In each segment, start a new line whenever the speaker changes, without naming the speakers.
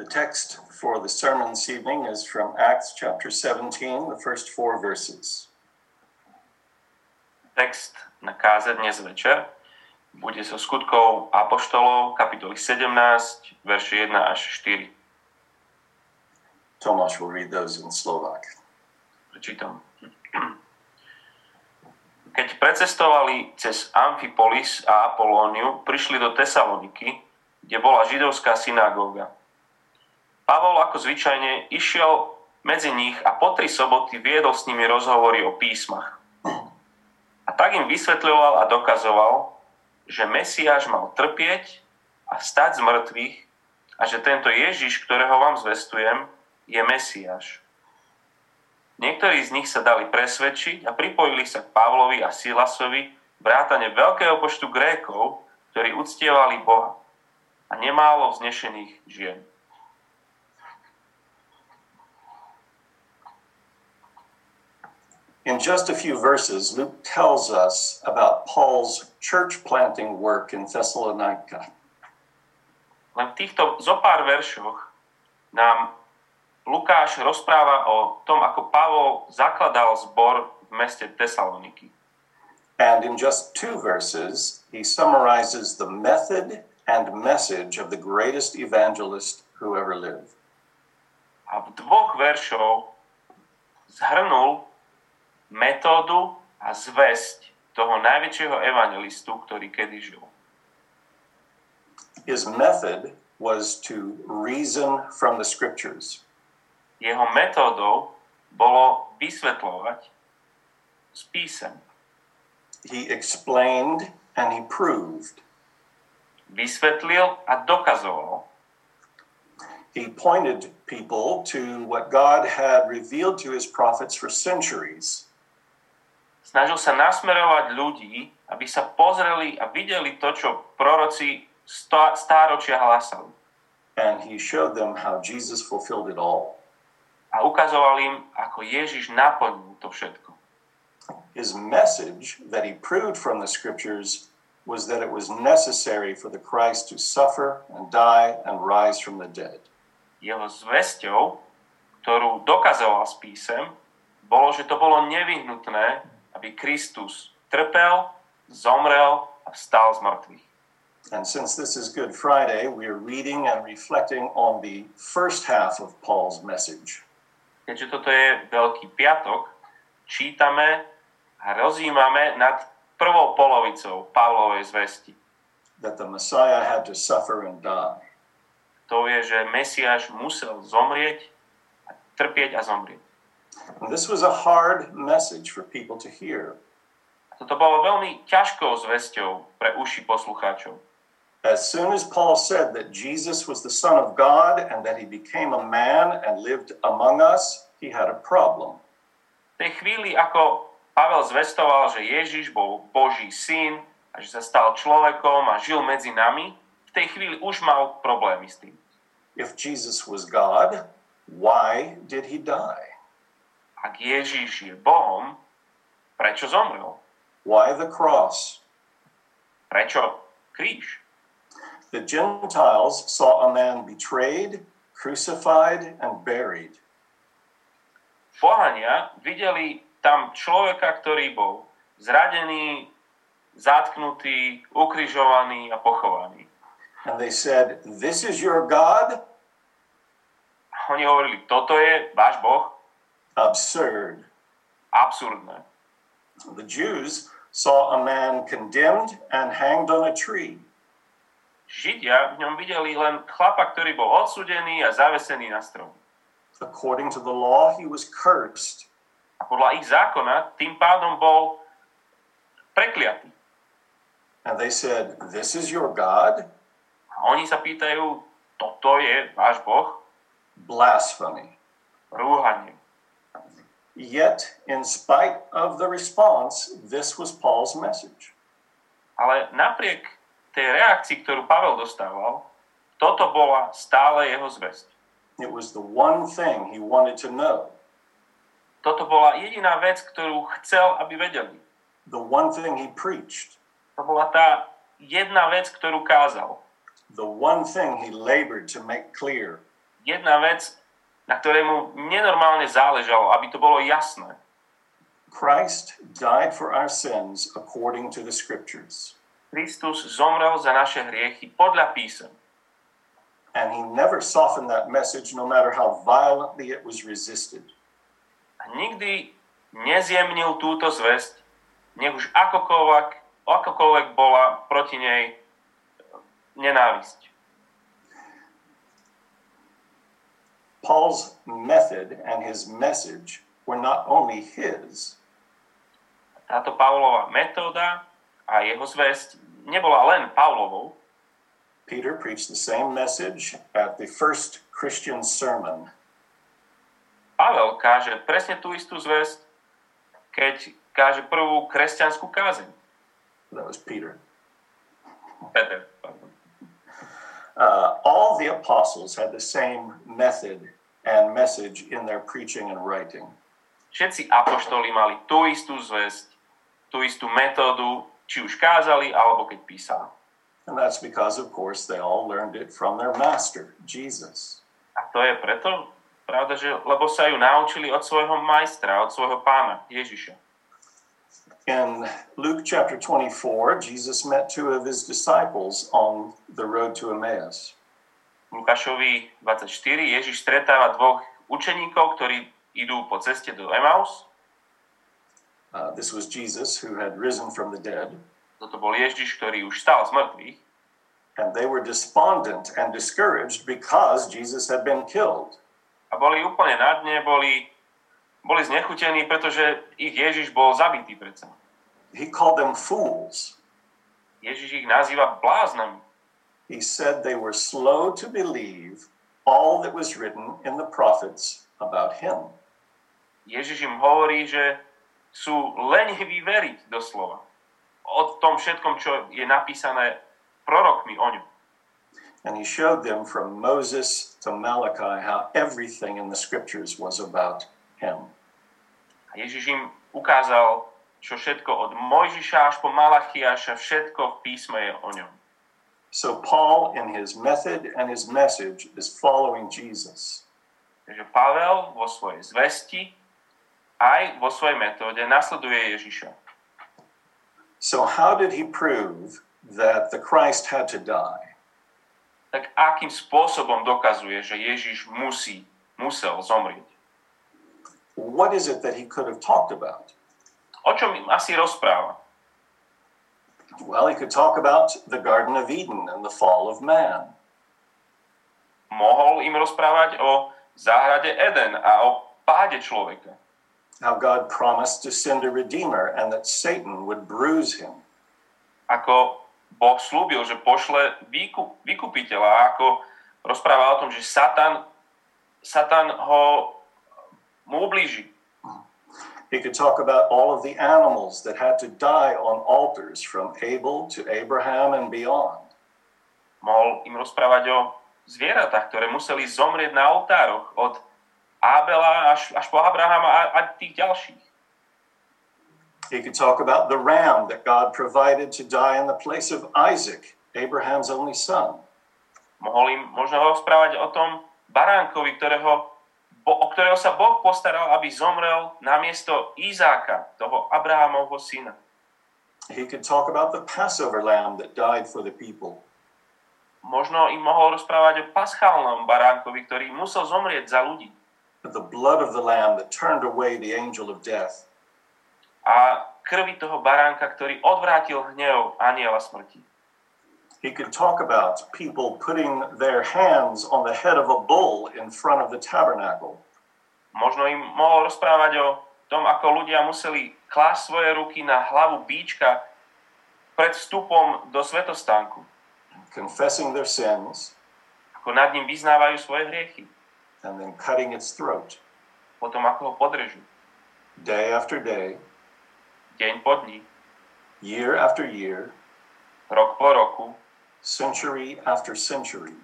The text for the sermon this evening is from Acts chapter 17, the first four verses.
Text na káze dnes večer bude so skutkov Apoštolov, kapitoly 17, verše 1 až 4.
Tomáš will read those in Slovak.
Prečítam. Keď precestovali cez Amfipolis a Apolóniu, prišli do Tesaloniky, kde bola židovská synagóga. Pavol ako zvyčajne išiel medzi nich a po tri soboty viedol s nimi rozhovory o písmach. A tak im vysvetľoval a dokazoval, že Mesiáš mal trpieť a stať z mŕtvych a že tento Ježiš, ktorého vám zvestujem, je Mesiáš. Niektorí z nich sa dali presvedčiť a pripojili sa k Pavlovi a Silasovi vrátane veľkého počtu Grékov, ktorí uctievali Boha a nemálo vznešených žien.
In just a few verses, Luke tells us about Paul's church planting work in Thessalonica.
Len v týchto zopár veršoch nám Lukáš rozpráva o tom, ako Pavol zakladal zbor v meste Tesaloniky.
And in just two verses, he summarizes the method and message of the greatest evangelist who ever lived.
A v dvoch veršov zhrnul metódu a zväzť toho najväčšieho evangelistu, ktorý kedy žil.
His method was to reason from the scriptures.
Jeho metódou bolo vysvetľovať z písem.
He explained and he proved.
Vysvetlil a dokazoval.
He pointed people to what God had revealed to his prophets for centuries.
Snažil sa nasmerovať ľudí, aby sa pozreli a videli to, čo proroci stá- stáročia hlásali.
And he showed them how Jesus fulfilled it all.
A ukazoval im, ako Ježiš naplnil to všetko.
His message that he proved from the scriptures was that it was necessary for the Christ to suffer and die and rise from the dead.
Jeho zvesťou, ktorú dokazoval z písem, bolo, že to bolo nevyhnutné, aby Kristus trpel, zomrel a vstal z mŕtvych.
And since this is Good Friday, we are reading and reflecting on the first half of Paul's message.
Keďže toto je Veľký piatok, čítame a rozjímame nad prvou polovicou Pavlovej zvesti.
that the Messiah had to suffer and die.
To je, že Mesiáš musel zomrieť, a trpieť a zomrieť.
And this was a hard message for people to hear.
Toto bolo veľmi ťažkou zvesťou pre uši poslucháčov.
As soon as Paul said that Jesus was the Son of God and that he became a man and lived among us, he had a problem.
V tej chvíli, ako Pavel zvestoval, že Ježiš bol Boží syn a že sa stal človekom a žil medzi nami, v tej chvíli už mal problémy s tým.
If Jesus was God, why did he die?
Ak Ježiš je Bohom, prečo zomrel?
Why the cross?
Prečo kríž?
The Gentiles saw a man betrayed, crucified, and buried.
Pohania videli tam človeka, ktorý bol zradený, zatknutý, ukrižovaný a pochovaný.
And they said, This is your God?
Oni hovorili, toto je váš Boh?
Absurd.
Absurdné.
The Jews saw a man condemned and hanged on a tree.
Židia v ňom videli len chlapa, ktorý bol odsudený a zavesený na strom.
According to the law, he was cursed.
A podľa ich zákona tým pádom bol prekliatý.
And they said, This is your God?
A oni sa pýtajú, toto je váš Boh?
Blasphemy.
Rúhanie.
Yet, in spite of the response, this was Paul's message.
Ale napriek tej reakcii, ktorú Pavel dostával, toto bola stále jeho zväzť.
It was the one thing he wanted to know,
Toto bola jediná vec, ktorú chcel, aby vedeli.
the one thing he preached,
To bola tá jedna vec, ktorú kázal.
the one thing he labored to make clear.
jedna vec, na ktorej mu nenormálne záležalo, aby to bolo jasné.
Christ died for our sins according to the scriptures.
Kristus zomrel za naše hriechy podľa písem.
And he never softened that message, no matter how violently it was resisted.
A nikdy nezjemnil túto zväzť, nech už akokoľvek, akokoľvek bola proti nej nenávisť.
Paul's method and his message were not only his,
Táto Pavlova metóda a jeho zväzť nebola len Pavlovou.
Peter preached the same message at the first Christian sermon.
Pavel káže presne tú istú zväzť, keď káže prvú kresťanskú kázeň.
That was Peter.
Peter.
Uh, all the apostles had the same method and message in their preaching and writing.
Všetci apoštoli mali tú istú zväzť, tú istú metódu, či už kázali, alebo keď písali.
And that's because, of course, they all learned it from their master, Jesus.
A to je preto, pravda, že lebo sa ju naučili od svojho majstra, od svojho pána, Ježiša.
In Luke chapter 24, Jesus met two of his disciples on the road to Emmaus.
Lukášovi 24 Ježiš stretáva dvoch učeníkov, ktorí idú po ceste do Emaus.
Uh, this was Jesus who had risen from the dead,
Toto bol Ježiš, ktorý už stal z mŕtvych.
and they were despondent and discouraged because Jesus had been killed.
A boli úplne na dne, boli, boli znechutení, pretože ich Ježiš bol zabitý predsa.
He called them fools.
Ježiš ich nazýva bláznami.
He said they were slow to believe all that was written in the prophets about him.
Ježiš im hovorí, že sú leniví veriť doslova. O tom všetkom, čo je napísané prorokmi o ňom.
And he showed them from Moses to Malachi how everything in the scriptures was about him.
A Ježiš im ukázal, čo všetko od Mojžiša až po Malachiaša, všetko v písme je o ňom.
So Paul, in his method and his message, is following Jesus.
Takže Pavel vo svojej zvesti aj vo svojej metóde nasleduje Ježiša.
So how did he prove that the Christ had to die?
Tak akým spôsobom dokazuje, že Ježiš musí, musel zomrieť?
What is it that he could have talked about?
O čom im asi rozpráva?
Well, he could talk about the Garden of Eden and the fall of man.
Mohol im rozprávať o záhrade Eden a o páde človeka.
How God promised to send a Redeemer and that Satan would bruise him.
Ako Boh slúbil, že pošle výkup, vykupiteľa ako rozpráva o tom, že Satan, Satan ho mu ublíži.
He could talk about all of the animals that had to die on altars from Abel to Abraham and beyond.
Mohol im rozprávať o zvieratách, ktoré museli zomrieť na oltároch od Abela až, až po Abrahama a, a tých ďalších.
He could talk about the ram that God provided to die in the place of Isaac, Abraham's only son.
Mohol im možno rozprávať o tom baránkovi, ktorého, o ktorého sa Boh postaral, aby zomrel namiesto Izáka, toho Abrahamovho syna.
He could talk about the Passover lamb that died for the people.
Možno im mohol rozprávať o paschálnom baránkovi, ktorý musel zomrieť za ľudí.
The blood of the lamb that turned away the angel of death.
A krvi toho baránka, ktorý odvrátil hnev aniela smrti.
He could talk about people putting their hands on the head of a bull in front of the tabernacle.
Možno im mohol rozprávať o tom, ako ľudia museli klásť svoje ruky na hlavu bíčka pred vstupom do svetostánku.
confessing their sins,
Ako nad ním vyznávajú svoje hriechy.
and then cutting its throat
Potom ako ho podrežú.
day after day,
Deň po dní,
year after year,
rok po roku,
century after century.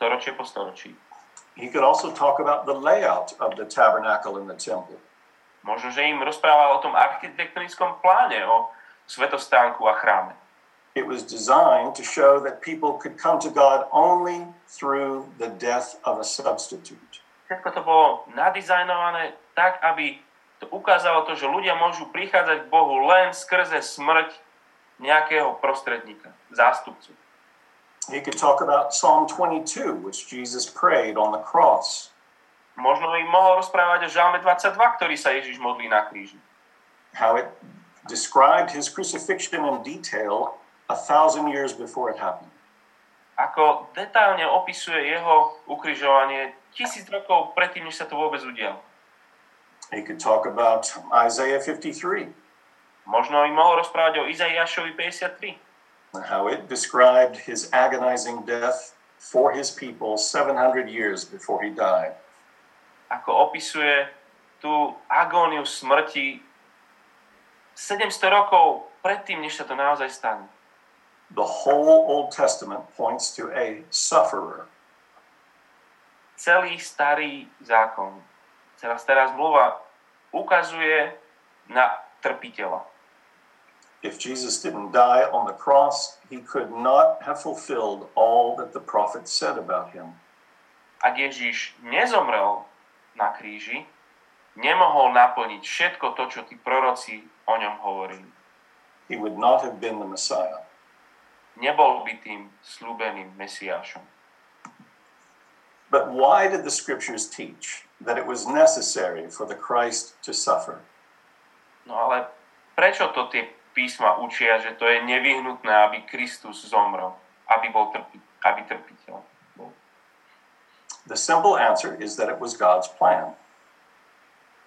storočie po storočí.
He could also talk about the layout of the tabernacle and the temple.
Možno, že im rozprával o tom architektonickom pláne, o svetostánku a chráme.
It was designed to show that people could come to God only through the death of a substitute.
Všetko to bolo nadizajnované tak, aby to ukázalo to, že ľudia môžu prichádzať k Bohu len skrze smrť nejakého prostredníka, zástupcu.
He could talk about Psalm 22, which Jesus prayed on the cross.
Možno by mohol rozprávať o Žalme 22, ktorý sa Ježiš modlí na kríži.
How it described his crucifixion in detail a thousand years before it happened.
Ako detálne opisuje jeho ukrižovanie tisíc rokov predtým, než sa to vôbec udialo.
He could talk about Isaiah 53,
Možno by mohol rozprávať o Izaiášovi 53.
how it described his agonizing death for his people 700 years before he died.
Ako opisuje tú agóniu smrti 700 rokov predtým, než sa to naozaj stane.
The whole Old Testament points to a sufferer,
Celý starý zákon, celá stará zmluva ukazuje na trpiteľa.
If Jesus didn't die on the cross, he could not have fulfilled all that the prophets said about him.
Ak Ježiš nezomrel na kríži, nemohol naplniť všetko to, čo tí proroci o ňom hovorili.
He would not have been the Messiah.
Nebol by tým slúbeným Mesiášom.
But why did the scriptures teach that it was necessary for the Christ to suffer?
No ale prečo to tie písma učia, že to je nevyhnutné, aby Kristus zomrel, aby bol trpi, aby trpiteľ?
The simple answer is that it was God's plan.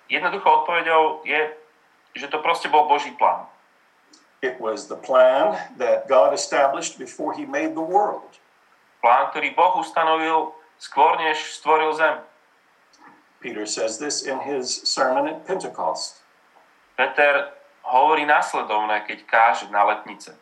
Jednoduchou odpovedou je, že to proste bol Boží plán.
It was the plan that God established before he made the world.
Plán, ktorý Boh ustanovil skôr, než stvoril zem.
Peter says this in his sermon at Pentecost.
Peter hovorí následovné, keď káže na letnice.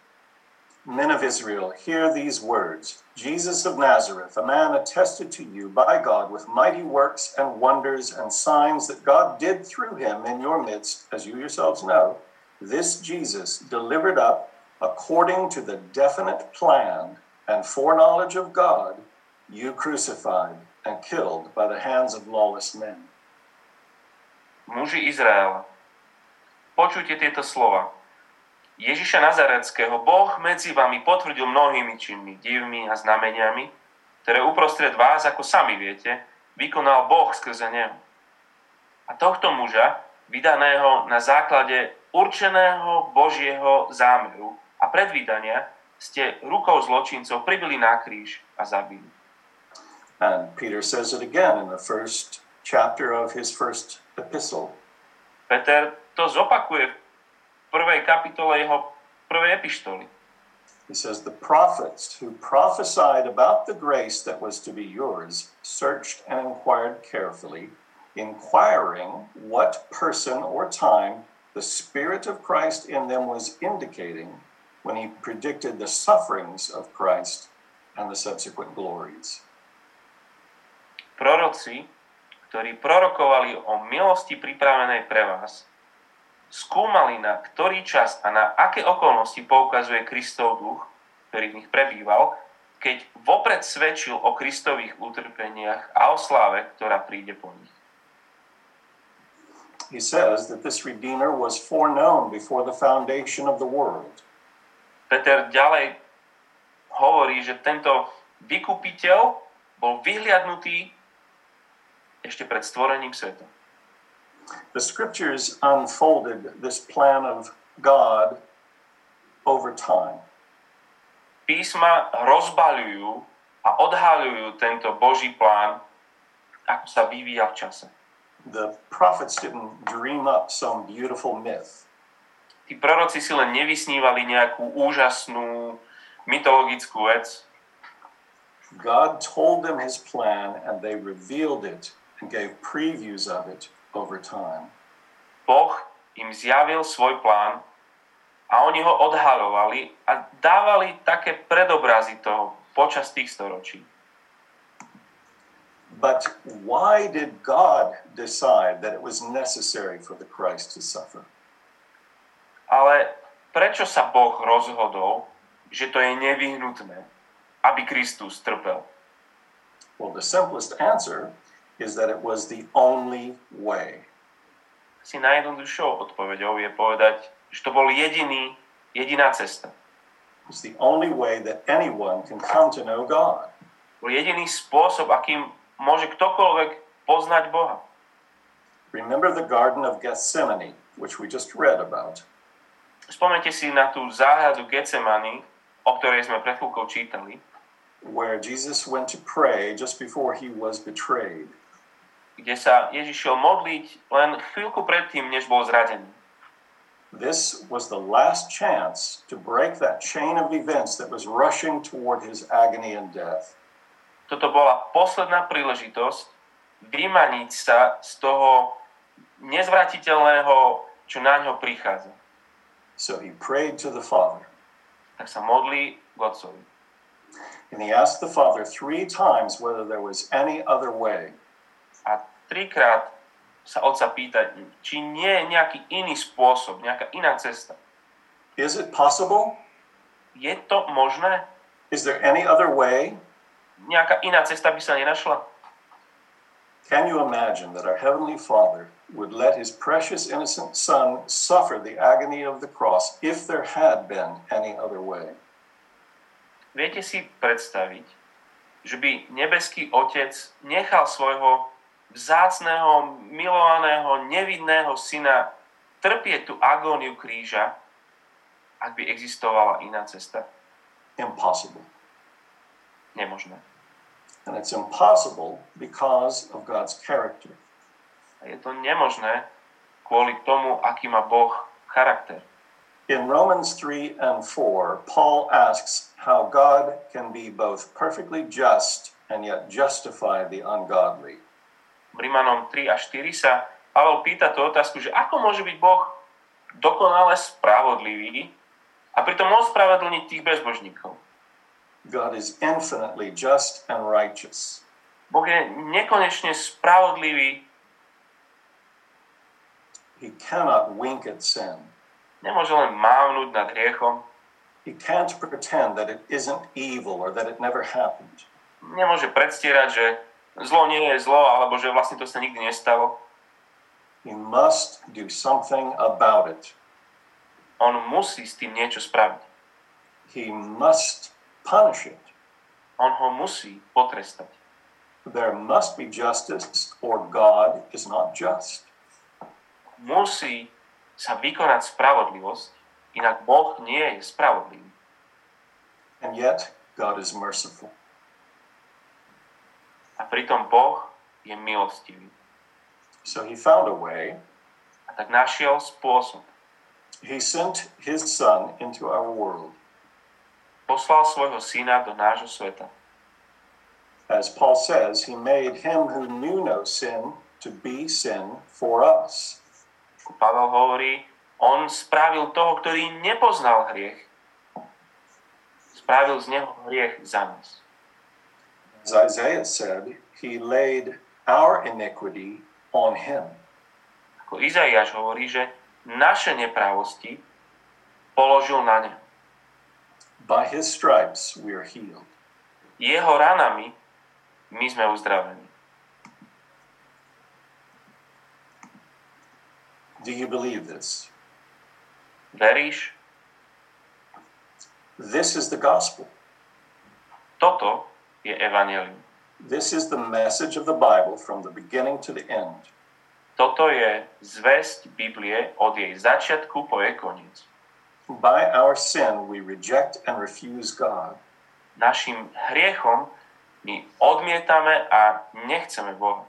Men of Israel, hear these words Jesus of Nazareth, a man attested to you by God with mighty works and wonders and signs that God did through him in your midst, as you yourselves know. This Jesus delivered up according to the definite plan and foreknowledge of God, you crucified and killed by the hands of lawless men.
Muži Izraela, počujte tieto slova. Ježiša Nazareckého Boh medzi vami potvrdil mnohými činmi, divmi a znameniami, ktoré uprostred vás, ako sami viete, vykonal Boh skrze neho. A tohto muža, vydaného na základe určeného Božieho zámeru a predvídania, ste rukou zločincov pribili na kríž a zabili.
And Peter says it again in the first chapter of his first epistle.
Peter to zopakuje v prvej kapitole jeho prvej epištoly.
He says, The prophets who prophesied about the grace that was to be yours searched and inquired carefully, inquiring what person or time the Spirit of Christ in them was indicating when he predicted the sufferings of Christ and the subsequent glories.
Proroci, ktorí prorokovali o milosti pripravenej pre vás, skúmali na ktorý čas a na aké okolnosti poukazuje Kristov duch, ktorý v nich prebýval, keď vopred svedčil o Kristových utrpeniach a o sláve, ktorá príde po nich.
He says that this Redeemer was foreknown before the foundation of the world.
Peter ďalej hovorí, že tento vykupiteľ bol vyhliadnutý ešte pred stvorením sveta.
The scriptures unfolded this plan of God over time.
Písma rozbaľujú a odhaľujú tento Boží plán, ako sa vyvíja v čase.
The prophets didn't dream up some beautiful myth.
Tí proroci si len nevysnívali nejakú úžasnú mytologickú vec.
God told them his plan and they revealed it and gave previews of it over time.
Boh im zjavil svoj plán a oni ho odhalovali a dávali také predobrazy toho počas tých storočí.
But why did God decide that it was necessary for the Christ to suffer?
Ale prečo sa Boh rozhodol, že to je nevyhnutné, aby Kristus trpel?
Well, the simplest answer is that it was the only way.
Asi najjednoduchšou odpoveďou je povedať, že to bol jediný, jediná cesta.
It's the only way that anyone can come to know God.
Bol jediný spôsob, akým môže ktokoľvek poznať Boha.
Remember the Garden of Gethsemane, which we just read about.
Spomente si na tú záhradu Getsemany, o ktorej sme pred chvíľkou čítali,
where Jesus went to pray just before he was betrayed.
Kde sa Ježiš šiel modliť len chvíľku predtým, než bol zradený.
This was the last chance to break that chain of events that was rushing toward his agony and death.
Toto bola posledná príležitosť vymaniť sa z toho nezvratiteľného, čo na ňo prichádza.
So he prayed to the Father.
Tak sa modlí k Otcovi.
And he asked the Father three times whether there was any other way.
A trikrát sa Otca pýta, či nie je nejaký iný spôsob, nejaká iná cesta.
Is it possible?
Je to možné?
Is there any other way?
Nejaká iná cesta by sa nenašla?
Can you imagine that our Heavenly Father would let His precious innocent Son suffer the agony of the cross if there had been any other way?
Viete si predstaviť, že by nebeský Otec nechal svojho vzácného, milovaného, nevidného syna trpieť tú agóniu kríža, ak by existovala iná cesta?
Impossible.
Nemožné.
And it's impossible because of God's character.
A je to nemožné kvôli tomu, aký má Boh charakter.
In Romans 3 and 4, Paul asks how God can be both perfectly just and yet justify the ungodly.
V Rímanom 3 a 4 sa Pavel pýta tú otázku, že ako môže byť Boh dokonale spravodlivý a pritom ospravedlniť tých bezbožníkov.
God is infinitely just and righteous.
Boh je nekonečne spravodlivý,
He cannot wink at sin.
nemôže len mávnuť nad hriechom,
He can't pretend that it isn't evil or that it never happened.
nemôže predstierať, že zlo nie je zlo, alebo že vlastne to sa nikdy nestalo.
He must do something about it.
On musí s tým niečo spraviť.
He must punish it.
On ho musí potrestať.
There must be justice, or God is not just.
Musí sa vykonať spravodlivosť, inak Boh nie je spravodlivý.
And yet, God is merciful.
A pritom Boh je milostivý.
So he found a way.
A tak našiel spôsob.
He sent his son into our world.
Poslal svojho syna do nášho sveta.
As Paul says, he made him who knew no sin to be sin for us.
Pavel hovorí, on spravil toho, ktorý nepoznal hriech. Spravil z neho hriech za nás.
As Isaiah said, he laid our iniquity on him.
Ako Izaiáš hovorí, že naše neprávosti položil na ne.
By his stripes we are healed.
Jeho ranami my sme uzdravení.
Do you believe this?
Veríš?
This is the gospel.
Toto je evanelium.
This is the message of the Bible from the beginning to the end.
Toto je zväzť Biblie od jej začiatku po jej koniec.
By our sin, we reject and refuse God.
Našim hriechom my odmietame a nechceme Boha.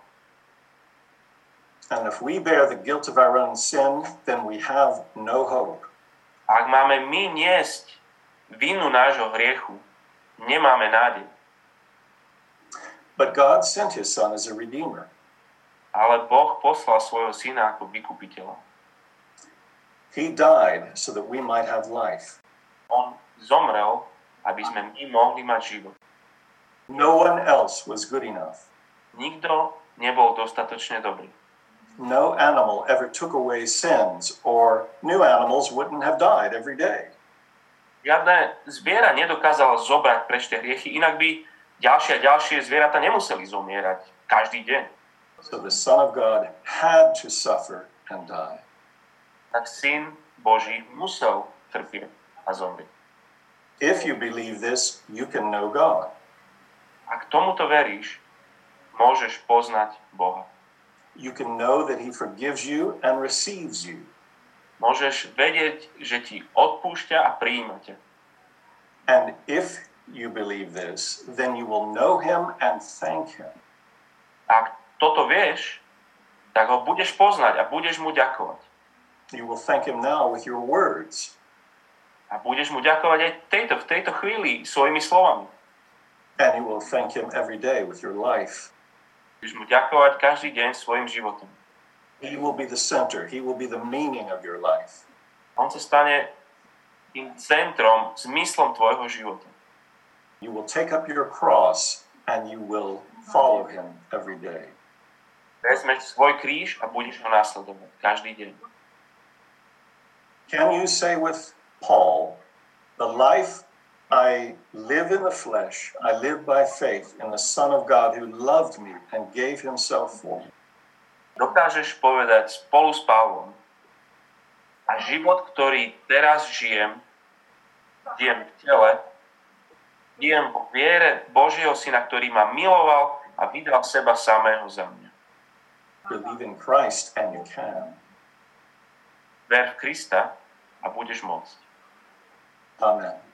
And if we bear the guilt of our own sin, then we have no hope.
Ak máme my niesť vinu nášho hriechu, nemáme nádej.
But God sent his son as a redeemer.
Ale Boh poslal svojho syna ako vykupiteľa.
He died so that we might have life.
On zomrel, aby sme my mohli mať život.
No one else was good enough.
Nikto nebol dostatočne dobrý.
No animal ever took away sins, or new animals wouldn't have died every day.
Žiadne zviera nedokázalo zobrať preč tie hriechy, inak by ďalšie a ďalšie zvieratá nemuseli zomierať každý deň.
So the Son of God had to suffer and die.
Tak syn Boží musel trpieť a zomrieť.
If you believe this, you can know God.
Ak tomuto veríš, môžeš poznať Boha.
You can know that He forgives you and receives you.
Môžeš vedieť, že ti odpúšťa a prijíma ťa.
And if you believe this, then you will know Him and thank Him.
Ak toto vieš, tak ho budeš poznať a budeš mu ďakovať.
You will thank Him now with your words.
A budeš mu ďakovať aj tejto, v tejto chvíli svojimi slovami.
And you will thank Him every day with your life.
Budeš mu ďakovať každý deň svojim životom.
He will be the center, He will be the meaning of your life.
On sa stane tým centrom, zmyslom tvojho života.
You will take up your cross and you will follow Him every day.
Vezmeš svoj kríž a budeš ho následovať každý deň.
Can you say with Paul, the life I live in the flesh, I live by faith in the Son of God who loved me and gave himself for me?
Dokážeš povedať spolu s Pavlom a život, ktorý teraz žijem, žijem v tele, žijem po viere Božieho Syna, ktorý ma miloval a vydal seba samého za mňa.
Believe in Christ and you can.
Ver v Krista a budeš môcť.
Amen.